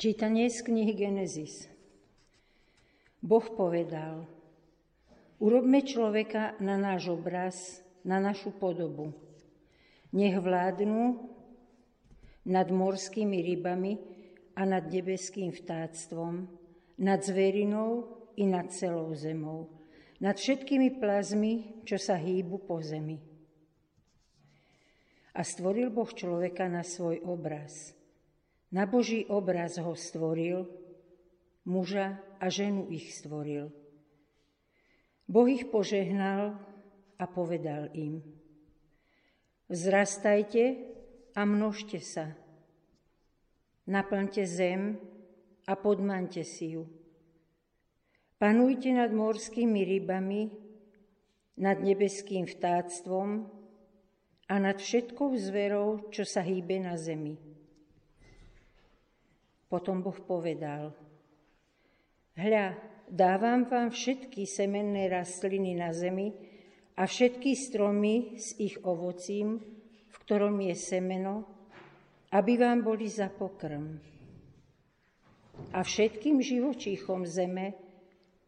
Čítanie z knihy Genesis. Boh povedal, urobme človeka na náš obraz, na našu podobu. Nech vládnu nad morskými rybami a nad nebeským vtáctvom, nad zverinou i nad celou zemou, nad všetkými plazmi, čo sa hýbu po zemi. A stvoril Boh človeka na svoj obraz – na Boží obraz ho stvoril, muža a ženu ich stvoril. Boh ich požehnal a povedal im, vzrastajte a množte sa, naplňte zem a podmante si ju. Panujte nad morskými rybami, nad nebeským vtáctvom a nad všetkou zverou, čo sa hýbe na zemi. Potom Boh povedal, hľa, dávam vám všetky semenné rastliny na zemi a všetky stromy s ich ovocím, v ktorom je semeno, aby vám boli za pokrm. A všetkým živočíchom zeme,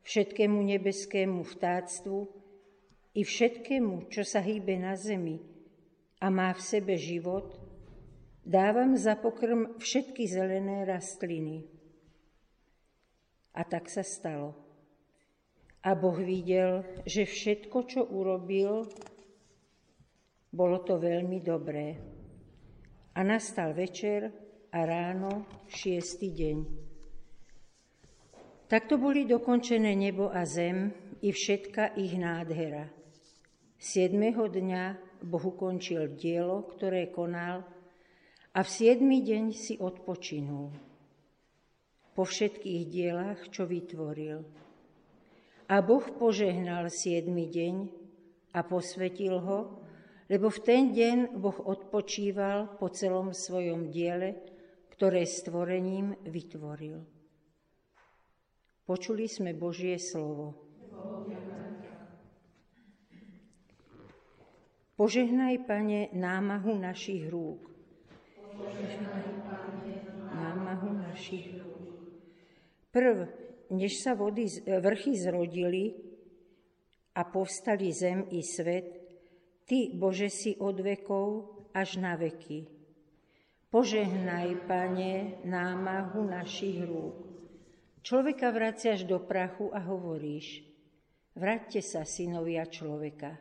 všetkému nebeskému vtáctvu i všetkému, čo sa hýbe na zemi a má v sebe život, Dávam za pokrm všetky zelené rastliny. A tak sa stalo. A Boh videl, že všetko, čo urobil, bolo to veľmi dobré. A nastal večer a ráno šiestý deň. Takto boli dokončené nebo a zem i všetka ich nádhera. Siedmeho dňa Boh ukončil dielo, ktoré konal a v siedmy deň si odpočinul po všetkých dielach, čo vytvoril. A Boh požehnal siedmy deň a posvetil ho, lebo v ten deň Boh odpočíval po celom svojom diele, ktoré stvorením vytvoril. Počuli sme Božie slovo. Požehnaj, Pane, námahu našich rúk námahu našich Prv, než sa vody, vrchy zrodili a povstali zem i svet, Ty, Bože, si od vekov až na veky. Požehnaj, Pane, námahu našich rúk. Človeka vraciaš do prachu a hovoríš, vráťte sa, synovia človeka.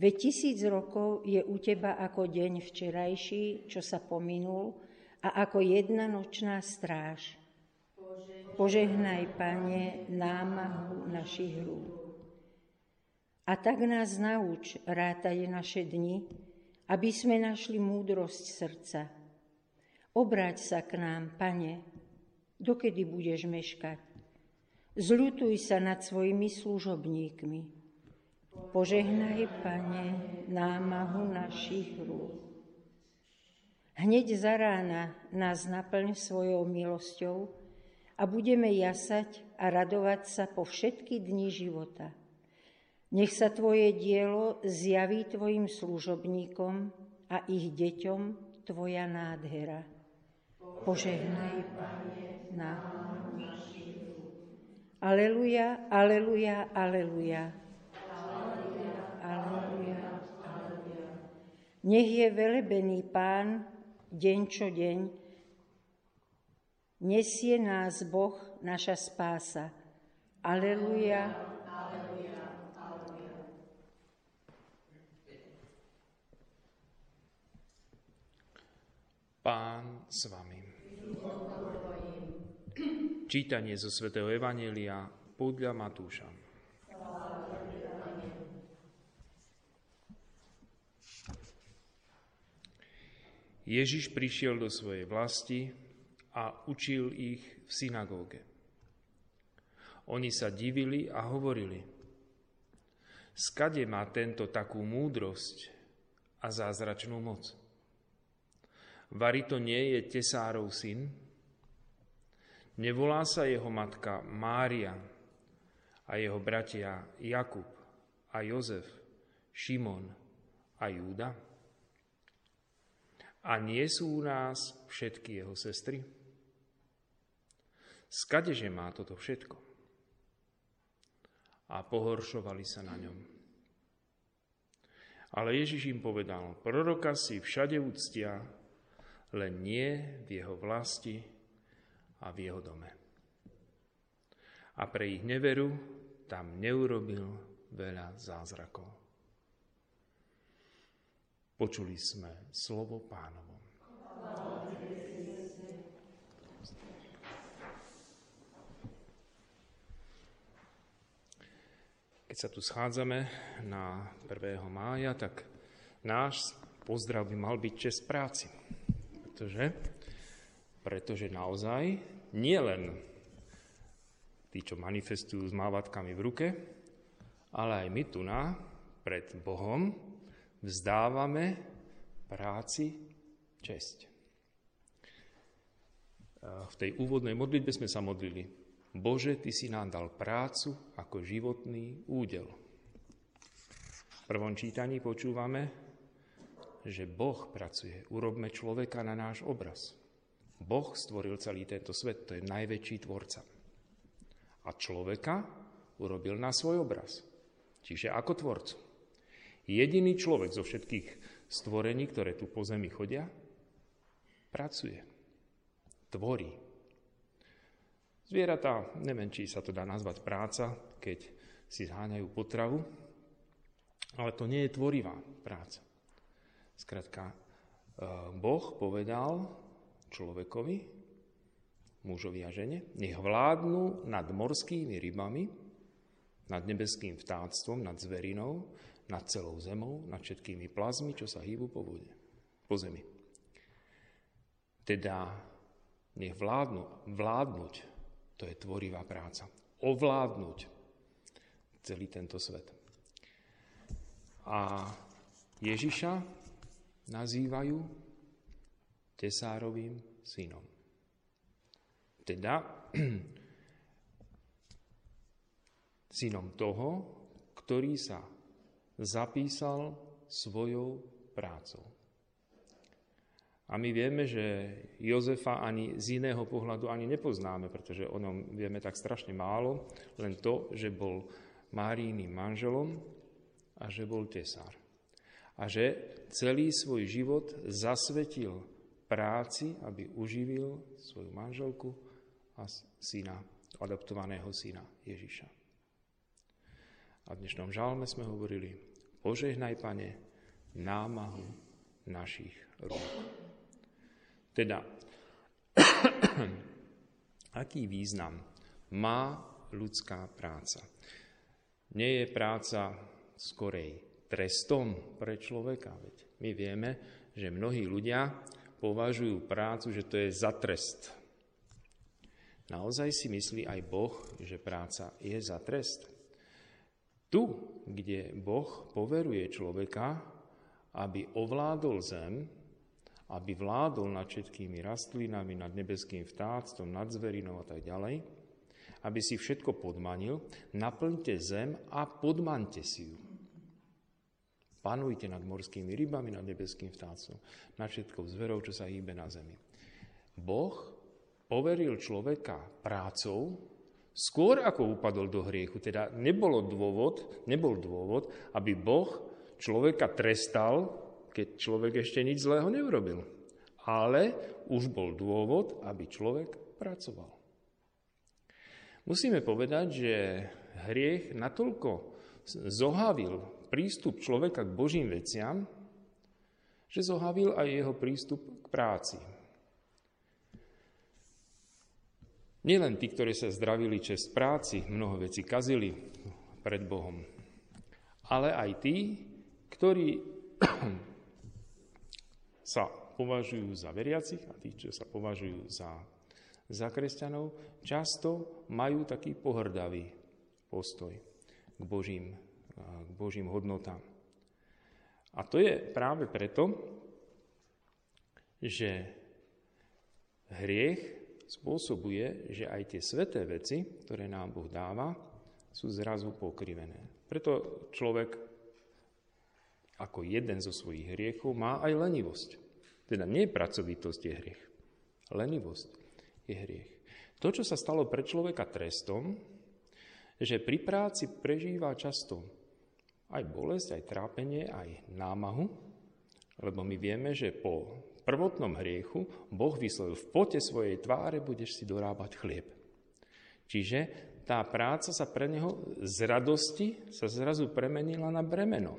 Veď tisíc rokov je u teba ako deň včerajší, čo sa pominul, a ako jedna nočná stráž. Požehnaj, Pane, námahu našich rúk. A tak nás nauč rátať naše dni, aby sme našli múdrosť srdca. Obráť sa k nám, Pane, dokedy budeš meškať. Zľutuj sa nad svojimi služobníkmi Požehnaj, Pane, námahu našich rúk. Hneď za rána nás naplň svojou milosťou a budeme jasať a radovať sa po všetky dni života. Nech sa Tvoje dielo zjaví Tvojim služobníkom a ich deťom Tvoja nádhera. Požehnaj, Pane, námahu našich rúk. Aleluja, aleluja, aleluja. Nech je velebený Pán deň čo deň, nesie nás Boh, naša spása. Aleluja. Pán s vami. Čítanie zo svätého Evanelia podľa Matúša. Ježiš prišiel do svojej vlasti a učil ich v synagóge. Oni sa divili a hovorili, skade má tento takú múdrosť a zázračnú moc? Vary to nie je tesárov syn? Nevolá sa jeho matka Mária a jeho bratia Jakub a Jozef, Šimon a Júda? A nie sú u nás všetky jeho sestry? Skadeže má toto všetko? A pohoršovali sa na ňom. Ale Ježiš im povedal, proroka si všade úctia, len nie v jeho vlasti a v jeho dome. A pre ich neveru tam neurobil veľa zázrakov. Počuli sme slovo pánovo. Keď sa tu schádzame na 1. mája, tak náš pozdrav by mal byť čest práci. Pretože, pretože naozaj nie len tí, čo manifestujú s mávatkami v ruke, ale aj my tu na, pred Bohom, vzdávame práci česť. V tej úvodnej modlitbe sme sa modlili Bože, Ty si nám dal prácu ako životný údel. V prvom čítaní počúvame, že Boh pracuje. Urobme človeka na náš obraz. Boh stvoril celý tento svet, to je najväčší tvorca. A človeka urobil na svoj obraz, čiže ako tvorcu. Jediný človek zo všetkých stvorení, ktoré tu po zemi chodia, pracuje, tvorí, Zvieratá, neviem, či sa to dá nazvať práca, keď si zháňajú potravu, ale to nie je tvorivá práca. Skrátka, e, Boh povedal človekovi, mužovi a žene, nech vládnu nad morskými rybami, nad nebeským vtáctvom, nad zverinou, nad celou zemou, nad všetkými plazmi, čo sa hýbu po vode, po zemi. Teda nech vládnu, vládnuť to je tvorivá práca. Ovládnuť celý tento svet. A Ježiša nazývajú tesárovým synom. Teda synom toho, ktorý sa zapísal svojou prácou. A my vieme, že Jozefa ani z iného pohľadu ani nepoznáme, pretože o ňom vieme tak strašne málo, len to, že bol Máríným manželom a že bol tesár. A že celý svoj život zasvetil práci, aby uživil svoju manželku a syna, adoptovaného syna Ježiša. A v dnešnom žalme sme hovorili, požehnaj, Pane, námahu našich rúk. Teda, aký význam má ľudská práca? Nie je práca skorej trestom pre človeka. Veď my vieme, že mnohí ľudia považujú prácu, že to je za trest. Naozaj si myslí aj Boh, že práca je za trest. Tu, kde Boh poveruje človeka, aby ovládol zem, aby vládol nad všetkými rastlinami, nad nebeským vtáctvom, nad zverinou a tak ďalej, aby si všetko podmanil, naplňte zem a podmante si ju. Panujte nad morskými rybami, nad nebeským vtáctvom, nad všetkou zverou, čo sa hýbe na zemi. Boh poveril človeka prácou, skôr ako upadol do hriechu. Teda nebolo dôvod, nebol dôvod, aby Boh človeka trestal keď človek ešte nič zlého neurobil. Ale už bol dôvod, aby človek pracoval. Musíme povedať, že hriech natoľko zohavil prístup človeka k Božím veciam, že zohavil aj jeho prístup k práci. Nielen tí, ktorí sa zdravili čest práci, mnoho vecí kazili pred Bohom, ale aj tí, ktorí sa považujú za veriacich a tí, čo sa považujú za, za kresťanov, často majú taký pohrdavý postoj k Božím, k Božím hodnotám. A to je práve preto, že hriech spôsobuje, že aj tie sveté veci, ktoré nám Boh dáva, sú zrazu pokrivené. Preto človek ako jeden zo svojich hriechov má aj lenivosť. Teda nie pracovitosť je hriech. Lenivosť je hriech. To, čo sa stalo pre človeka trestom, že pri práci prežíva často aj bolesť, aj trápenie, aj námahu, lebo my vieme, že po prvotnom hriechu Boh vyslovil v pote svojej tváre budeš si dorábať chlieb. Čiže tá práca sa pre neho z radosti sa zrazu premenila na bremeno.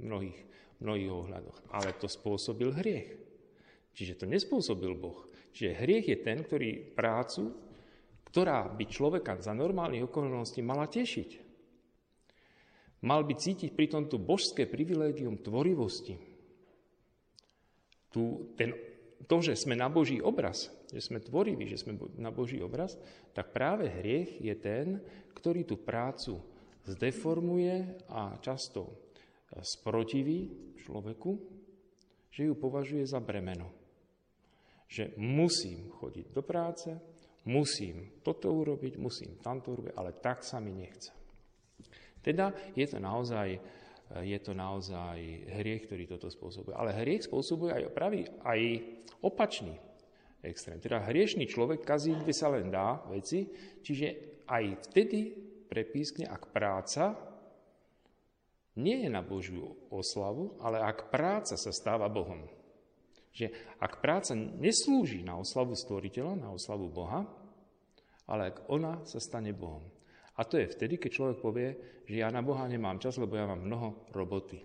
V mnohých, mnohých ohľadoch. Ale to spôsobil hriech. Čiže to nespôsobil Boh. Čiže hriech je ten, ktorý prácu, ktorá by človeka za normálnych okolností mala tešiť. Mal by cítiť pri tomto božské privilégium tvorivosti. Tu, ten, to, že sme na Boží obraz, že sme tvoriví, že sme na Boží obraz, tak práve hriech je ten, ktorý tú prácu zdeformuje a často e, sprotiví človeku, že ju považuje za bremeno že musím chodiť do práce, musím toto urobiť, musím tamto urobiť, ale tak sa mi nechce. Teda je to naozaj, je to naozaj hriech, ktorý toto spôsobuje. Ale hriech spôsobuje aj pravý, aj opačný extrém. Teda hriešný človek kazí, kde sa len dá veci, čiže aj vtedy prepískne, ak práca nie je na Božiu oslavu, ale ak práca sa stáva Bohom. Že ak práca neslúži na oslavu stvoriteľa, na oslavu Boha, ale ak ona sa stane Bohom. A to je vtedy, keď človek povie, že ja na Boha nemám čas, lebo ja mám mnoho roboty.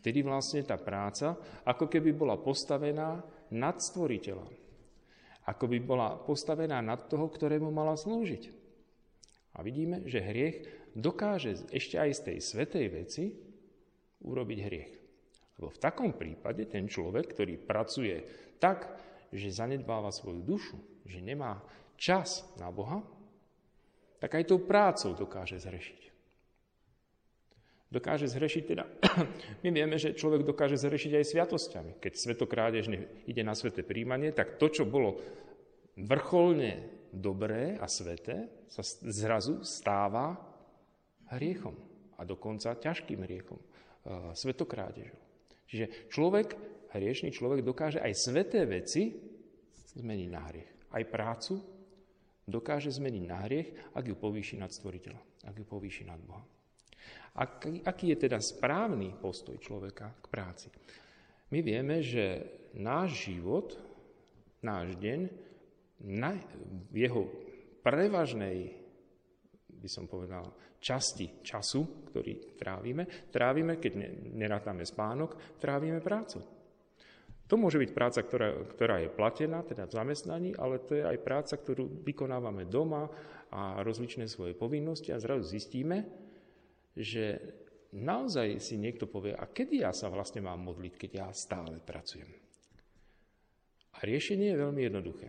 Vtedy vlastne tá práca ako keby bola postavená nad stvoriteľa. Ako by bola postavená nad toho, ktorému mala slúžiť. A vidíme, že hriech dokáže ešte aj z tej svetej veci urobiť hriech. Lebo v takom prípade ten človek, ktorý pracuje tak, že zanedbáva svoju dušu, že nemá čas na Boha, tak aj tou prácou dokáže zrešiť. Dokáže zhrešiť teda, my vieme, že človek dokáže zhrešiť aj sviatosťami. Keď svetokrádež ide na sveté príjmanie, tak to, čo bolo vrcholne dobré a sveté, sa zrazu stáva hriechom. A dokonca ťažkým hriechom, svetokrádežou. Čiže človek, hriešný človek dokáže aj sveté veci zmeniť na hriech. Aj prácu dokáže zmeniť na hriech, ak ju povýši nad stvoriteľa, ak ju povýši nad Boha. Aký, aký je teda správny postoj človeka k práci? My vieme, že náš život, náš deň, na, jeho prevažnej, by som povedal, časti času, ktorý trávime, trávime, keď nerátame spánok, trávime prácu. To môže byť práca, ktorá, ktorá je platená, teda v zamestnaní, ale to je aj práca, ktorú vykonávame doma a rozličné svoje povinnosti a zrazu zistíme, že naozaj si niekto povie, a kedy ja sa vlastne mám modliť, keď ja stále pracujem. A riešenie je veľmi jednoduché.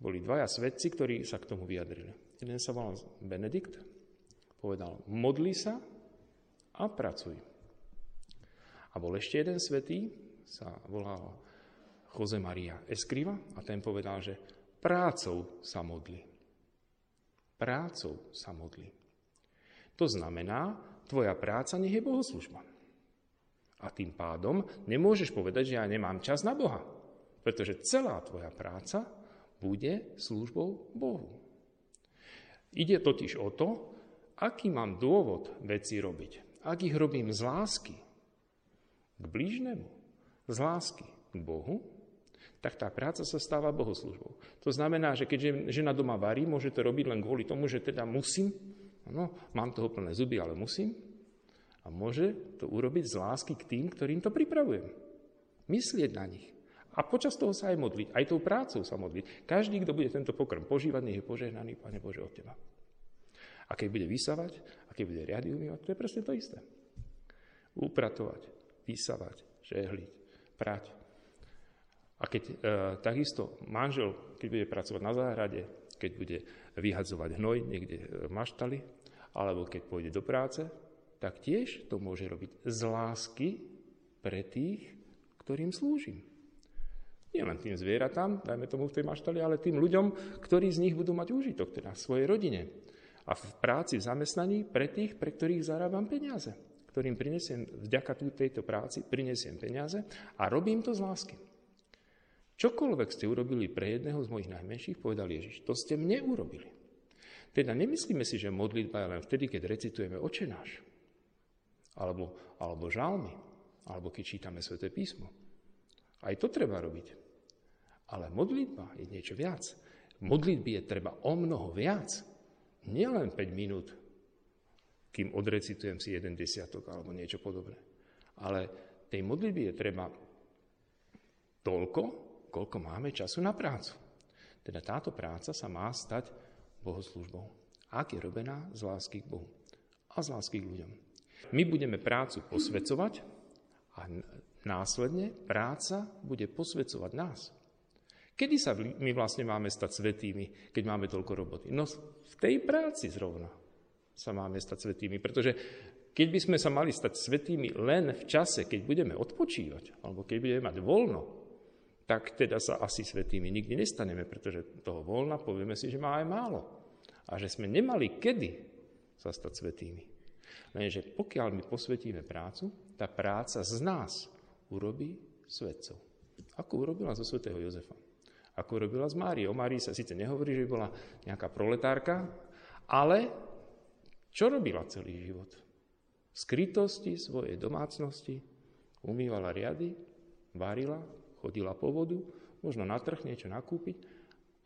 Boli dvaja svedci, ktorí sa k tomu vyjadrili. Jeden sa volal Benedikt Povedal, modli sa a pracuj. A bol ešte jeden svetý, sa volal Jose Maria Escriva a ten povedal, že prácou sa modli. Prácou sa modli. To znamená, tvoja práca nech je bohoslužba. A tým pádom nemôžeš povedať, že ja nemám čas na Boha. Pretože celá tvoja práca bude službou Bohu. Ide totiž o to, aký mám dôvod veci robiť, ak ich robím z lásky k blížnemu, z lásky k Bohu, tak tá práca sa stáva bohoslužbou. To znamená, že keď žena doma varí, môže to robiť len kvôli tomu, že teda musím, no, mám toho plné zuby, ale musím. A môže to urobiť z lásky k tým, ktorým to pripravujem. Myslieť na nich. A počas toho sa aj modliť, aj tou prácou sa modliť. Každý, kto bude tento pokrm požívať, nech je požehnaný, Pane Bože, od Teba. A keď bude vysávať, a keď bude riady umývať, to je presne to isté. Upratovať, vysávať, žehliť, prať. A keď e, takisto manžel, keď bude pracovať na záhrade, keď bude vyhadzovať hnoj niekde v maštali, alebo keď pôjde do práce, tak tiež to môže robiť z lásky pre tých, ktorým slúžim. Nie len tým zvieratám, dajme tomu v tej maštali, ale tým ľuďom, ktorí z nich budú mať úžitok, teda svojej rodine a v práci, v zamestnaní pre tých, pre ktorých zarábam peniaze, ktorým prinesiem, vďaka tejto práci prinesiem peniaze a robím to z lásky. Čokoľvek ste urobili pre jedného z mojich najmenších, povedal Ježiš, to ste mne urobili. Teda nemyslíme si, že modlitba je len vtedy, keď recitujeme oče náš, alebo, alebo žalmy, alebo keď čítame sväté písmo. Aj to treba robiť. Ale modlitba je niečo viac. Modlitby je treba o mnoho viac. Nielen 5 minút, kým odrecitujem si jeden desiatok alebo niečo podobné. Ale tej modlitby je treba toľko, koľko máme času na prácu. Teda táto práca sa má stať bohoslužbou. Ak je robená z lásky k Bohu a z lásky k ľuďom. My budeme prácu posvecovať a následne práca bude posvecovať nás. Kedy sa my vlastne máme stať svetými, keď máme toľko roboty? No v tej práci zrovna sa máme stať svetými, pretože keď by sme sa mali stať svetými len v čase, keď budeme odpočívať, alebo keď budeme mať voľno, tak teda sa asi svetými nikdy nestaneme, pretože toho voľna povieme si, že máme málo. A že sme nemali kedy sa stať svetými. Lenže pokiaľ my posvetíme prácu, tá práca z nás urobí svetcov. Ako urobila zo svetého Jozefa. Ako urobila z Márie. O Márii sa síce nehovorí, že bola nejaká proletárka, ale čo robila celý život? V skrytosti svojej domácnosti umývala riady, varila, chodila po vodu, možno na trh niečo nakúpiť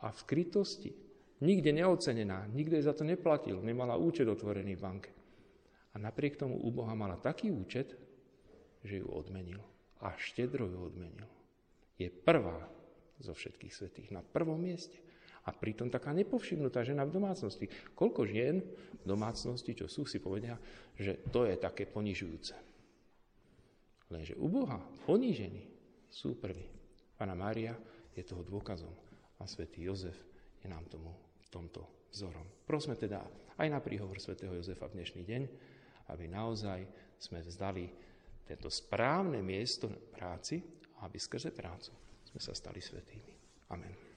a v krytosti, nikde neocenená, nikde za to neplatil, nemala účet otvorený v banke. A napriek tomu u Boha mala taký účet, že ju odmenil. A štedro ju odmenil. Je prvá zo všetkých svetých, na prvom mieste. A pritom taká nepovšimnutá žena v domácnosti. Koľko žien v domácnosti, čo sú, si povedia, že to je také ponižujúce. Lenže u Boha ponížení sú prví. Pána Mária je toho dôkazom a svätý Jozef je nám tomu tomto vzorom. Prosme teda aj na príhovor svätého Jozefa v dnešný deň, aby naozaj sme vzdali tento správne miesto práci, aby skrze prácu sme sa stali svetými. Amen.